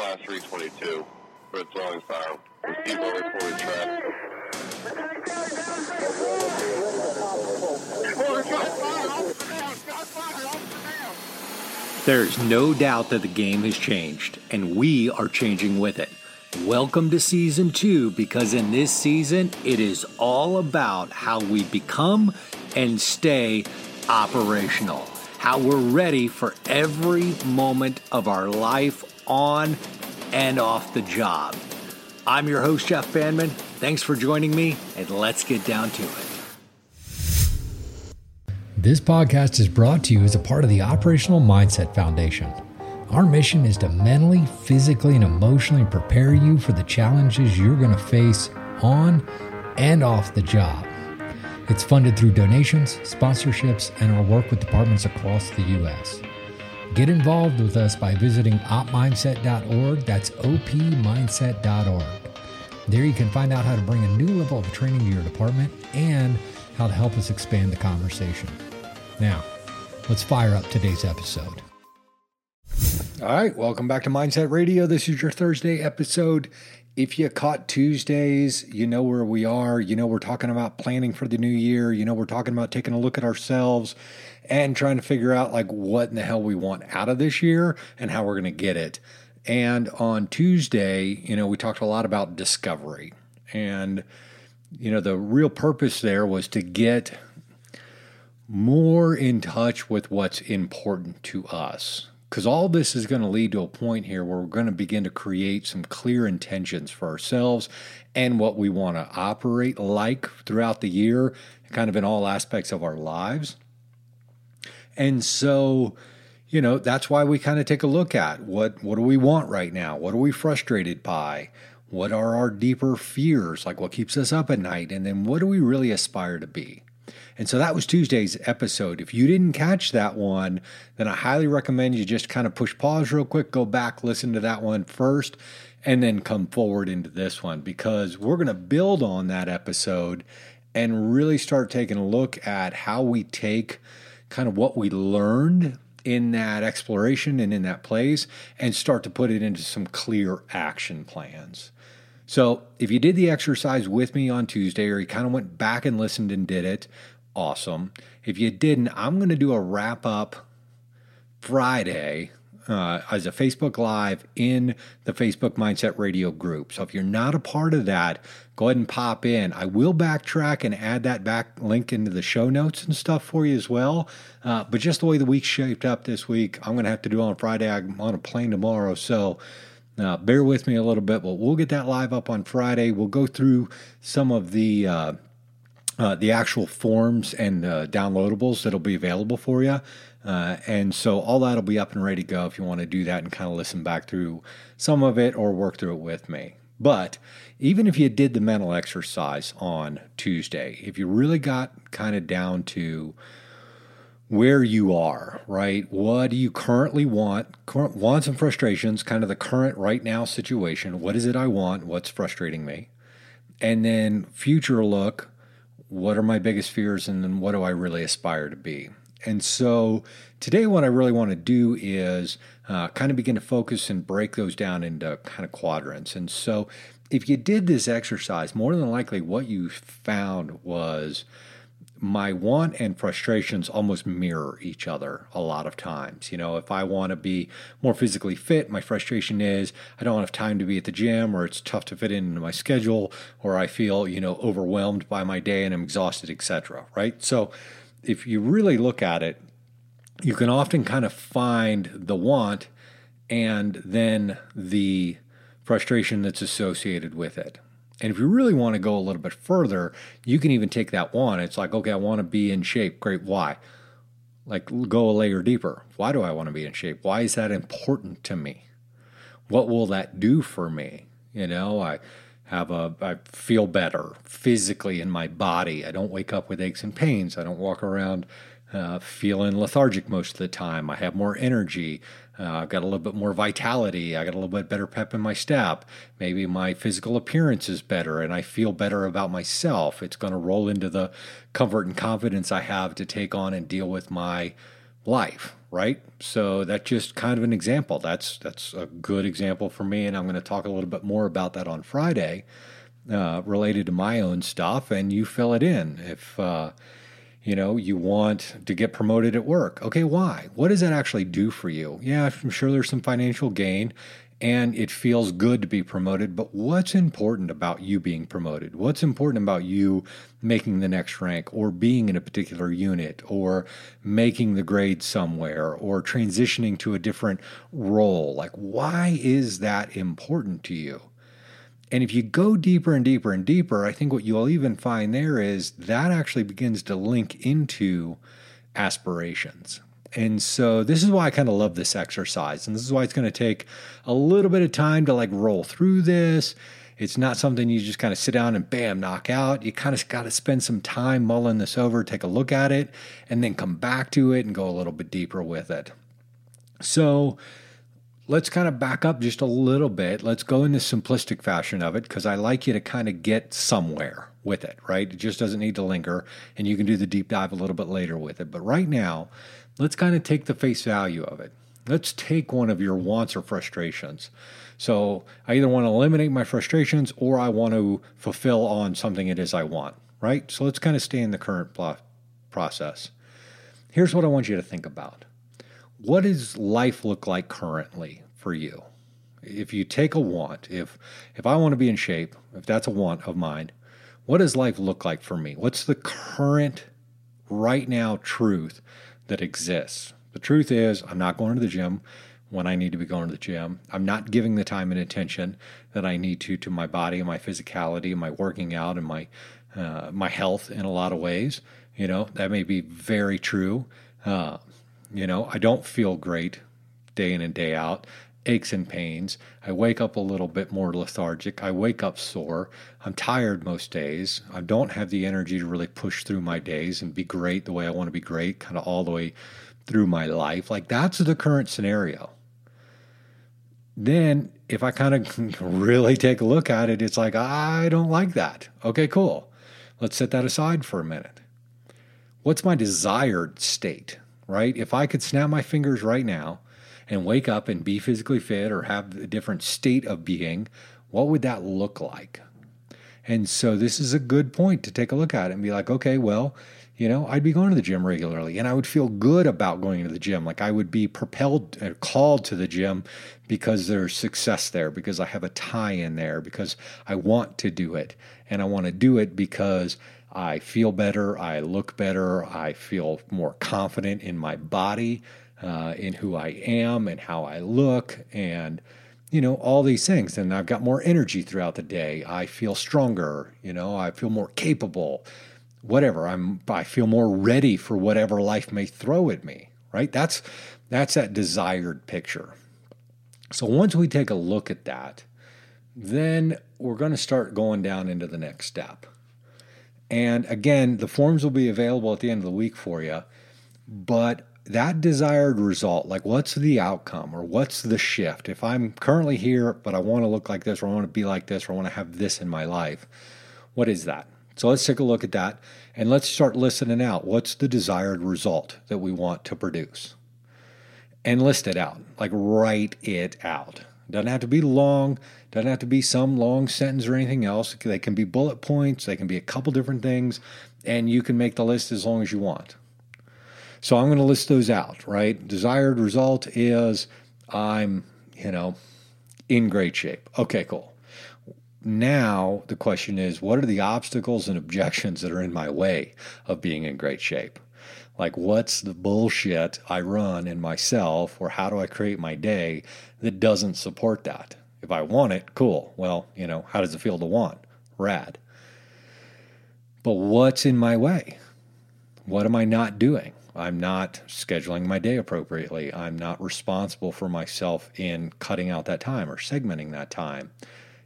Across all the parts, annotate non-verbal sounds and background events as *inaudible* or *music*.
Class 322 for track. There's no doubt that the game has changed, and we are changing with it. Welcome to season two because in this season, it is all about how we become and stay operational, how we're ready for every moment of our life on and off the job. I'm your host, Jeff Bandman. Thanks for joining me, and let's get down to it. This podcast is brought to you as a part of the Operational Mindset Foundation. Our mission is to mentally, physically, and emotionally prepare you for the challenges you're going to face on and off the job. It's funded through donations, sponsorships, and our work with departments across the U.S. Get involved with us by visiting opmindset.org. That's opmindset.org. There you can find out how to bring a new level of training to your department and how to help us expand the conversation. Now, let's fire up today's episode. All right, welcome back to Mindset Radio. This is your Thursday episode. If you caught Tuesdays, you know where we are. You know we're talking about planning for the new year. You know we're talking about taking a look at ourselves and trying to figure out like what in the hell we want out of this year and how we're going to get it. And on Tuesday, you know, we talked a lot about discovery. And you know, the real purpose there was to get more in touch with what's important to us. Because all this is going to lead to a point here where we're going to begin to create some clear intentions for ourselves and what we want to operate like throughout the year, kind of in all aspects of our lives. And so, you know, that's why we kind of take a look at what what do we want right now? What are we frustrated by? What are our deeper fears? Like what keeps us up at night? And then what do we really aspire to be? And so that was Tuesday's episode. If you didn't catch that one, then I highly recommend you just kind of push pause real quick, go back, listen to that one first, and then come forward into this one because we're going to build on that episode and really start taking a look at how we take kind of what we learned in that exploration and in that place and start to put it into some clear action plans. So, if you did the exercise with me on Tuesday or you kind of went back and listened and did it, awesome. If you didn't, I'm going to do a wrap up Friday uh, as a Facebook Live in the Facebook Mindset Radio group. So if you're not a part of that, go ahead and pop in. I will backtrack and add that back link into the show notes and stuff for you as well. Uh, but just the way the week shaped up this week, I'm going to have to do it on Friday. I'm on a plane tomorrow. So uh, bear with me a little bit, but we'll get that live up on Friday. We'll go through some of the uh, the actual forms and downloadables that'll be available for you. Uh, and so all that'll be up and ready to go if you want to do that and kind of listen back through some of it or work through it with me. But even if you did the mental exercise on Tuesday, if you really got kind of down to where you are, right? What do you currently want? Current wants and frustrations, kind of the current right now situation. What is it I want? What's frustrating me? And then future look, what are my biggest fears and then what do I really aspire to be? And so today, what I really want to do is uh, kind of begin to focus and break those down into kind of quadrants. And so, if you did this exercise, more than likely what you found was my want and frustrations almost mirror each other a lot of times. You know, if I want to be more physically fit, my frustration is I don't have time to be at the gym or it's tough to fit into my schedule or I feel, you know, overwhelmed by my day and I'm exhausted, etc. right? So if you really look at it, you can often kind of find the want and then the frustration that's associated with it. And if you really want to go a little bit further, you can even take that one. It's like, okay, I want to be in shape. Great. Why? Like, go a layer deeper. Why do I want to be in shape? Why is that important to me? What will that do for me? You know, I have a, I feel better physically in my body. I don't wake up with aches and pains. I don't walk around uh, feeling lethargic most of the time. I have more energy. Uh, I've got a little bit more vitality. I got a little bit better pep in my step. Maybe my physical appearance is better and I feel better about myself. It's going to roll into the comfort and confidence I have to take on and deal with my life, right? So that's just kind of an example. That's that's a good example for me, and I'm going to talk a little bit more about that on Friday, uh, related to my own stuff. And you fill it in if uh, you know you want to get promoted at work. Okay, why? What does that actually do for you? Yeah, I'm sure there's some financial gain, and it feels good to be promoted. But what's important about you being promoted? What's important about you making the next rank or being in a particular unit or making the grade somewhere or transitioning to a different role? Like, why is that important to you? And if you go deeper and deeper and deeper, I think what you'll even find there is that actually begins to link into aspirations. And so this is why I kind of love this exercise. And this is why it's going to take a little bit of time to like roll through this. It's not something you just kind of sit down and bam, knock out. You kind of got to spend some time mulling this over, take a look at it, and then come back to it and go a little bit deeper with it. So let's kind of back up just a little bit. Let's go in the simplistic fashion of it because I like you to kind of get somewhere with it, right? It just doesn't need to linger, and you can do the deep dive a little bit later with it. But right now, let's kind of take the face value of it. Let's take one of your wants or frustrations. So I either want to eliminate my frustrations or I want to fulfill on something it is I want, right? So let's kind of stay in the current process. Here's what I want you to think about. What does life look like currently for you? If you take a want, if if I want to be in shape, if that's a want of mine, what does life look like for me? What's the current right now truth that exists. The truth is, I'm not going to the gym when I need to be going to the gym. I'm not giving the time and attention that I need to to my body and my physicality and my working out and my uh, my health in a lot of ways. You know that may be very true. Uh, you know I don't feel great day in and day out aches and pains. I wake up a little bit more lethargic. I wake up sore. I'm tired most days. I don't have the energy to really push through my days and be great the way I want to be great, kind of all the way through my life. Like that's the current scenario. Then, if I kind of *laughs* really take a look at it, it's like, I don't like that. Okay, cool. Let's set that aside for a minute. What's my desired state, right? If I could snap my fingers right now and wake up and be physically fit or have a different state of being, what would that look like? And so this is a good point to take a look at and be like, okay, well, you know, I'd be going to the gym regularly and I would feel good about going to the gym. Like I would be propelled or uh, called to the gym because there's success there, because I have a tie in there, because I want to do it. And I want to do it because I feel better, I look better, I feel more confident in my body uh, in who I am and how I look and you know all these things and I've got more energy throughout the day. I feel stronger, you know, I feel more capable. Whatever. I'm I feel more ready for whatever life may throw at me, right? That's that's that desired picture. So once we take a look at that, then we're going to start going down into the next step. And again, the forms will be available at the end of the week for you. But that desired result, like what's the outcome or what's the shift? If I'm currently here, but I want to look like this or I want to be like this or I want to have this in my life, what is that? So let's take a look at that and let's start listening out. What's the desired result that we want to produce? And list it out, like write it out. Doesn't have to be long, doesn't have to be some long sentence or anything else. They can be bullet points, they can be a couple different things, and you can make the list as long as you want. So I'm going to list those out, right? Desired result is I'm, you know, in great shape. Okay, cool. Now the question is what are the obstacles and objections that are in my way of being in great shape? Like, what's the bullshit I run in myself, or how do I create my day that doesn't support that? If I want it, cool. Well, you know, how does it feel to want? Rad. But what's in my way? What am I not doing? I'm not scheduling my day appropriately. I'm not responsible for myself in cutting out that time or segmenting that time.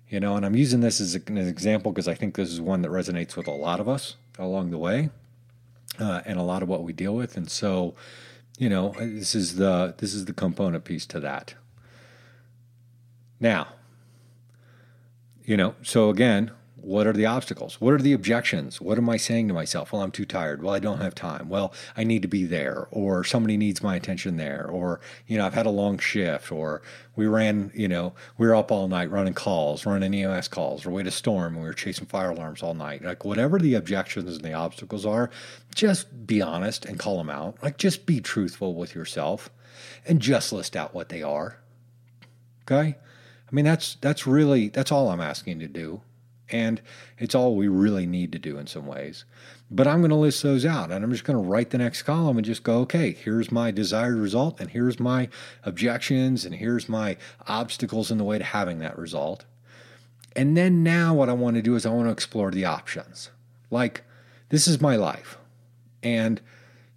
You know, and I'm using this as an example because I think this is one that resonates with a lot of us along the way, uh, and a lot of what we deal with. And so, you know, this is the this is the component piece to that. Now, you know, so again, What are the obstacles? What are the objections? What am I saying to myself? Well, I'm too tired. Well, I don't have time. Well, I need to be there, or somebody needs my attention there, or, you know, I've had a long shift, or we ran, you know, we were up all night running calls, running EMS calls, or we had a storm and we were chasing fire alarms all night. Like, whatever the objections and the obstacles are, just be honest and call them out. Like, just be truthful with yourself and just list out what they are. Okay? I mean, that's that's really that's all I'm asking to do. And it's all we really need to do in some ways. But I'm going to list those out and I'm just going to write the next column and just go, okay, here's my desired result, and here's my objections, and here's my obstacles in the way to having that result. And then now, what I want to do is I want to explore the options. Like, this is my life. And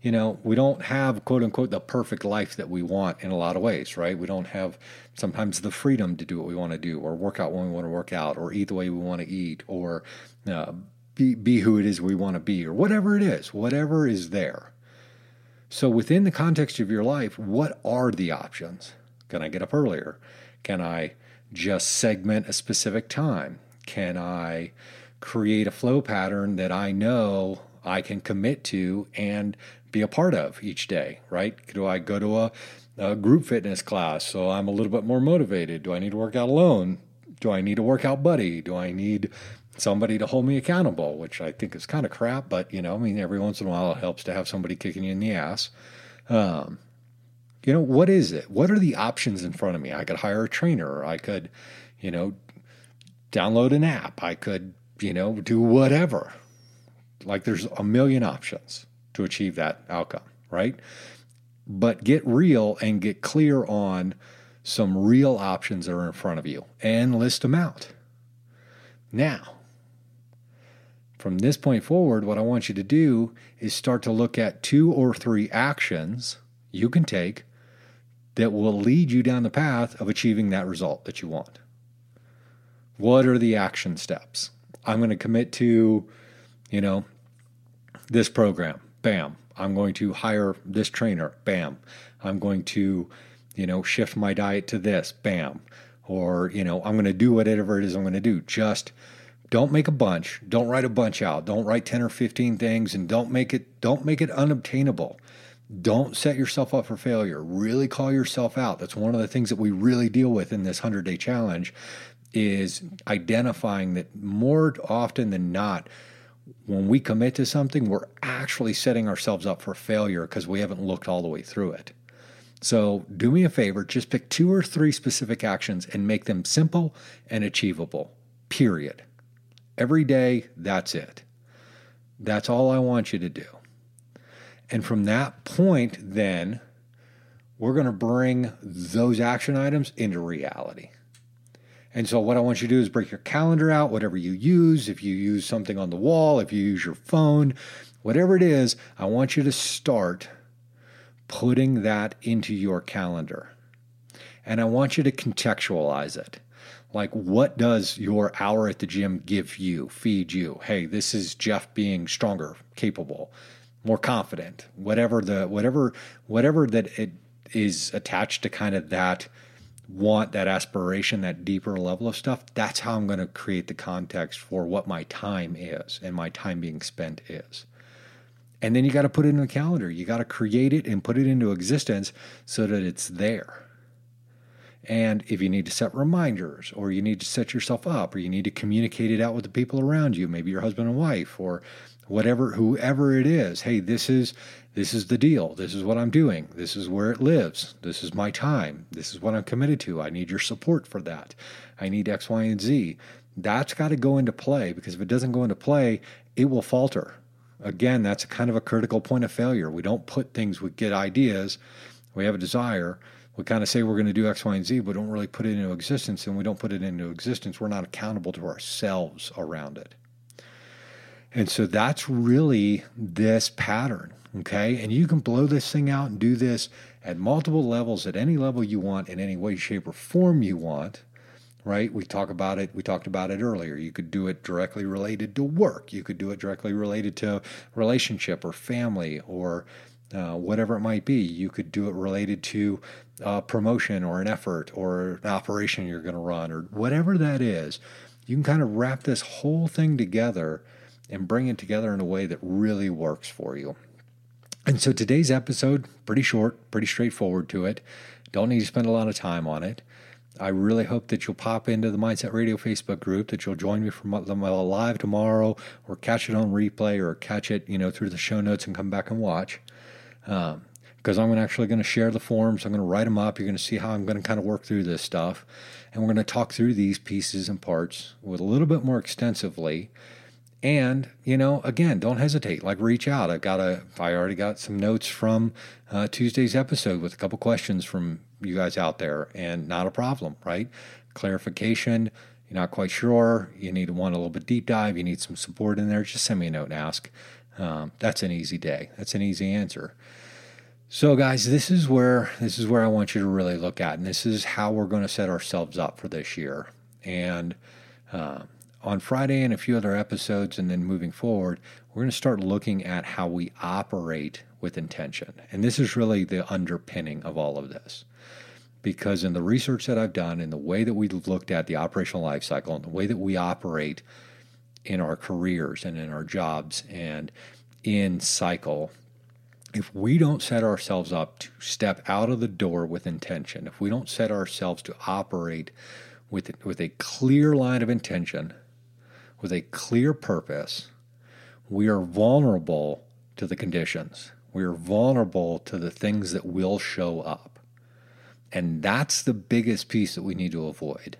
you know, we don't have quote unquote the perfect life that we want in a lot of ways, right? We don't have sometimes the freedom to do what we want to do, or work out when we want to work out, or eat the way we want to eat, or uh, be, be who it is we want to be, or whatever it is, whatever is there. So, within the context of your life, what are the options? Can I get up earlier? Can I just segment a specific time? Can I create a flow pattern that I know I can commit to and be a part of each day, right? Do I go to a, a group fitness class so I'm a little bit more motivated? Do I need to work out alone? Do I need a workout buddy? Do I need somebody to hold me accountable, which I think is kind of crap, but you know, I mean, every once in a while it helps to have somebody kicking you in the ass. Um, you know, what is it? What are the options in front of me? I could hire a trainer, I could, you know, download an app, I could, you know, do whatever. Like there's a million options to achieve that outcome, right? But get real and get clear on some real options that are in front of you and list them out. Now, from this point forward, what I want you to do is start to look at two or three actions you can take that will lead you down the path of achieving that result that you want. What are the action steps? I'm going to commit to, you know, this program. Bam. I'm going to hire this trainer. Bam. I'm going to, you know, shift my diet to this. Bam. Or, you know, I'm going to do whatever it is I'm going to do. Just don't make a bunch. Don't write a bunch out. Don't write 10 or 15 things and don't make it don't make it unobtainable. Don't set yourself up for failure. Really call yourself out. That's one of the things that we really deal with in this 100-day challenge is identifying that more often than not when we commit to something, we're actually setting ourselves up for failure because we haven't looked all the way through it. So, do me a favor, just pick two or three specific actions and make them simple and achievable. Period. Every day, that's it. That's all I want you to do. And from that point, then, we're going to bring those action items into reality. And so, what I want you to do is break your calendar out, whatever you use. If you use something on the wall, if you use your phone, whatever it is, I want you to start putting that into your calendar. And I want you to contextualize it. Like, what does your hour at the gym give you, feed you? Hey, this is Jeff being stronger, capable, more confident, whatever the, whatever, whatever that it is attached to kind of that want that aspiration, that deeper level of stuff, that's how I'm going to create the context for what my time is and my time being spent is. And then you got to put it in a calendar. You got to create it and put it into existence so that it's there. And if you need to set reminders, or you need to set yourself up, or you need to communicate it out with the people around you, maybe your husband and wife, or whatever, whoever it is, hey, this is this is the deal. This is what I'm doing. This is where it lives. This is my time. This is what I'm committed to. I need your support for that. I need X, Y, and Z. That's got to go into play because if it doesn't go into play, it will falter. Again, that's kind of a critical point of failure. We don't put things, we get ideas, we have a desire, we kind of say we're going to do X, Y, and Z, but don't really put it into existence. And we don't put it into existence, we're not accountable to ourselves around it. And so that's really this pattern. Okay. And you can blow this thing out and do this at multiple levels, at any level you want, in any way, shape, or form you want. Right? We talk about it. We talked about it earlier. You could do it directly related to work. You could do it directly related to relationship or family or uh, whatever it might be. You could do it related to uh, promotion or an effort or an operation you're going to run or whatever that is. you can kind of wrap this whole thing together and bring it together in a way that really works for you. And so today's episode, pretty short, pretty straightforward to it. Don't need to spend a lot of time on it. I really hope that you'll pop into the Mindset Radio Facebook group, that you'll join me from live tomorrow, or catch it on replay, or catch it, you know, through the show notes and come back and watch. Um, because I'm actually going to share the forms. I'm going to write them up. You're going to see how I'm going to kind of work through this stuff. And we're going to talk through these pieces and parts with a little bit more extensively. And, you know, again, don't hesitate. Like, reach out. I've got a, I already got some notes from uh, Tuesday's episode with a couple questions from you guys out there, and not a problem, right? Clarification, you're not quite sure, you need to want a little bit deep dive, you need some support in there, just send me a note and ask. Um, that's an easy day. That's an easy answer. So, guys, this is where this is where I want you to really look at, and this is how we're going to set ourselves up for this year. And uh, on Friday and a few other episodes, and then moving forward, we're going to start looking at how we operate with intention. And this is really the underpinning of all of this. Because in the research that I've done, in the way that we've looked at the operational life cycle, and the way that we operate in our careers and in our jobs and in cycle, if we don't set ourselves up to step out of the door with intention, if we don't set ourselves to operate with, with a clear line of intention, with a clear purpose, we are vulnerable to the conditions. We are vulnerable to the things that will show up. And that's the biggest piece that we need to avoid.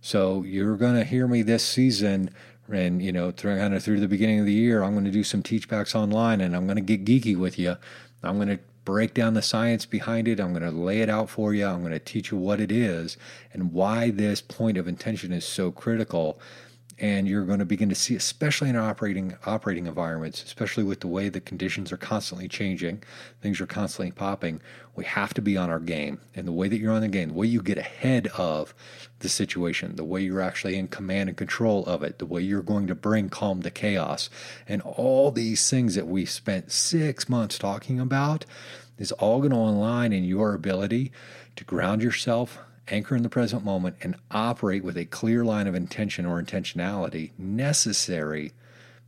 So you're going to hear me this season and you know through, kind of through the beginning of the year i'm going to do some teachbacks online and i'm going to get geeky with you i'm going to break down the science behind it i'm going to lay it out for you i'm going to teach you what it is and why this point of intention is so critical and you're going to begin to see, especially in operating operating environments, especially with the way the conditions are constantly changing, things are constantly popping. We have to be on our game, and the way that you're on the game, the way you get ahead of the situation, the way you're actually in command and control of it, the way you're going to bring calm to chaos, and all these things that we spent six months talking about, is all going to align in your ability to ground yourself anchor in the present moment, and operate with a clear line of intention or intentionality necessary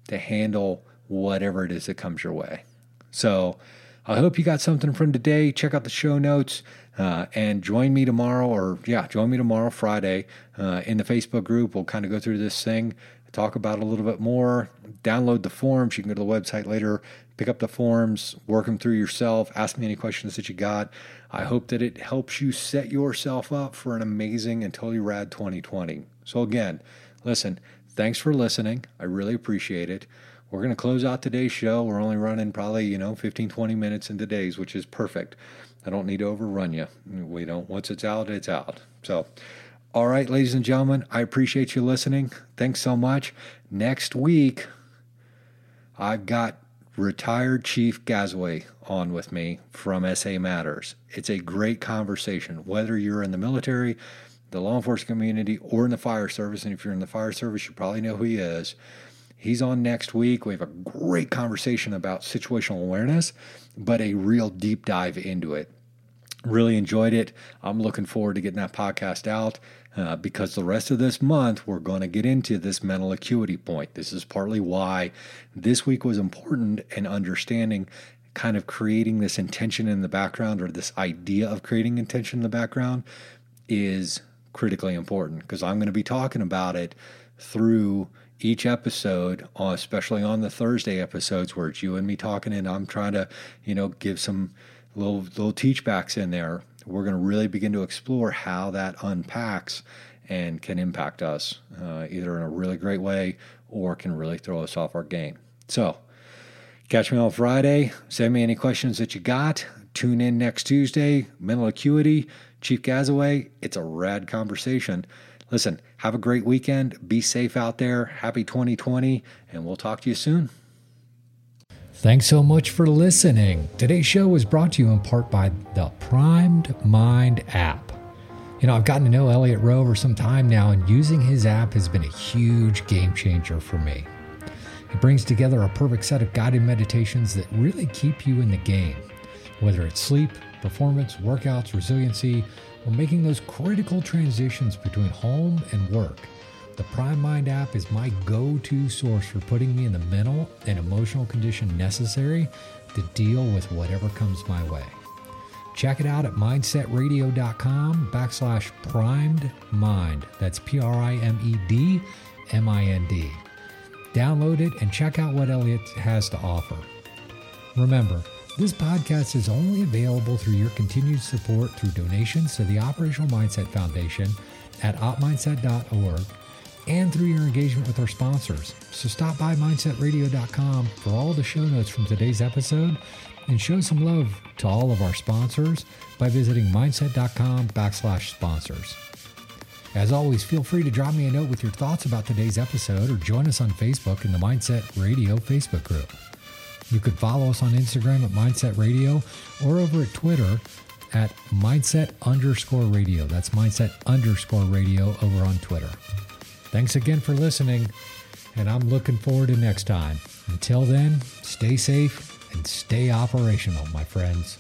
to handle whatever it is that comes your way. So, I hope you got something from today. Check out the show notes uh, and join me tomorrow, or yeah, join me tomorrow, Friday, uh, in the Facebook group. We'll kind of go through this thing, talk about it a little bit more, download the forms. You can go to the website later, pick up the forms, work them through yourself, ask me any questions that you got. I hope that it helps you set yourself up for an amazing and totally rad 2020. So, again, listen, thanks for listening. I really appreciate it. We're going to close out today's show. We're only running probably, you know, 15, 20 minutes into days, which is perfect. I don't need to overrun you. We don't, once it's out, it's out. So, all right, ladies and gentlemen, I appreciate you listening. Thanks so much. Next week, I've got retired Chief Gasaway on with me from SA Matters. It's a great conversation, whether you're in the military, the law enforcement community, or in the fire service. And if you're in the fire service, you probably know who he is. He's on next week. We have a great conversation about situational awareness, but a real deep dive into it. Really enjoyed it. I'm looking forward to getting that podcast out uh, because the rest of this month we're going to get into this mental acuity point. This is partly why this week was important in understanding kind of creating this intention in the background or this idea of creating intention in the background is critically important because I'm going to be talking about it through each episode, especially on the Thursday episodes where it's you and me talking, and I'm trying to, you know, give some little little teachbacks in there. We're going to really begin to explore how that unpacks and can impact us uh, either in a really great way or can really throw us off our game. So, catch me on Friday. Send me any questions that you got. Tune in next Tuesday. Mental Acuity, Chief Gasaway. It's a rad conversation. Listen, have a great weekend. Be safe out there. Happy 2020, and we'll talk to you soon. Thanks so much for listening. Today's show was brought to you in part by the Primed Mind app. You know, I've gotten to know Elliot Rowe for some time now, and using his app has been a huge game changer for me. It brings together a perfect set of guided meditations that really keep you in the game, whether it's sleep, performance, workouts, resiliency, or making those critical transitions between home and work. The Prime Mind app is my go to source for putting me in the mental and emotional condition necessary to deal with whatever comes my way. Check it out at mindsetradio.com backslash primed mind. That's P R I M E D M I N D. Download it and check out what Elliot has to offer. Remember, this podcast is only available through your continued support through donations to the Operational Mindset Foundation at opmindset.org and through your engagement with our sponsors. So stop by mindsetradio.com for all the show notes from today's episode and show some love to all of our sponsors by visiting mindset.com backslash sponsors. As always, feel free to drop me a note with your thoughts about today's episode or join us on Facebook in the Mindset Radio Facebook group. You could follow us on Instagram at Mindset Radio or over at Twitter at Mindset underscore radio. That's Mindset underscore radio over on Twitter. Thanks again for listening, and I'm looking forward to next time. Until then, stay safe and stay operational, my friends.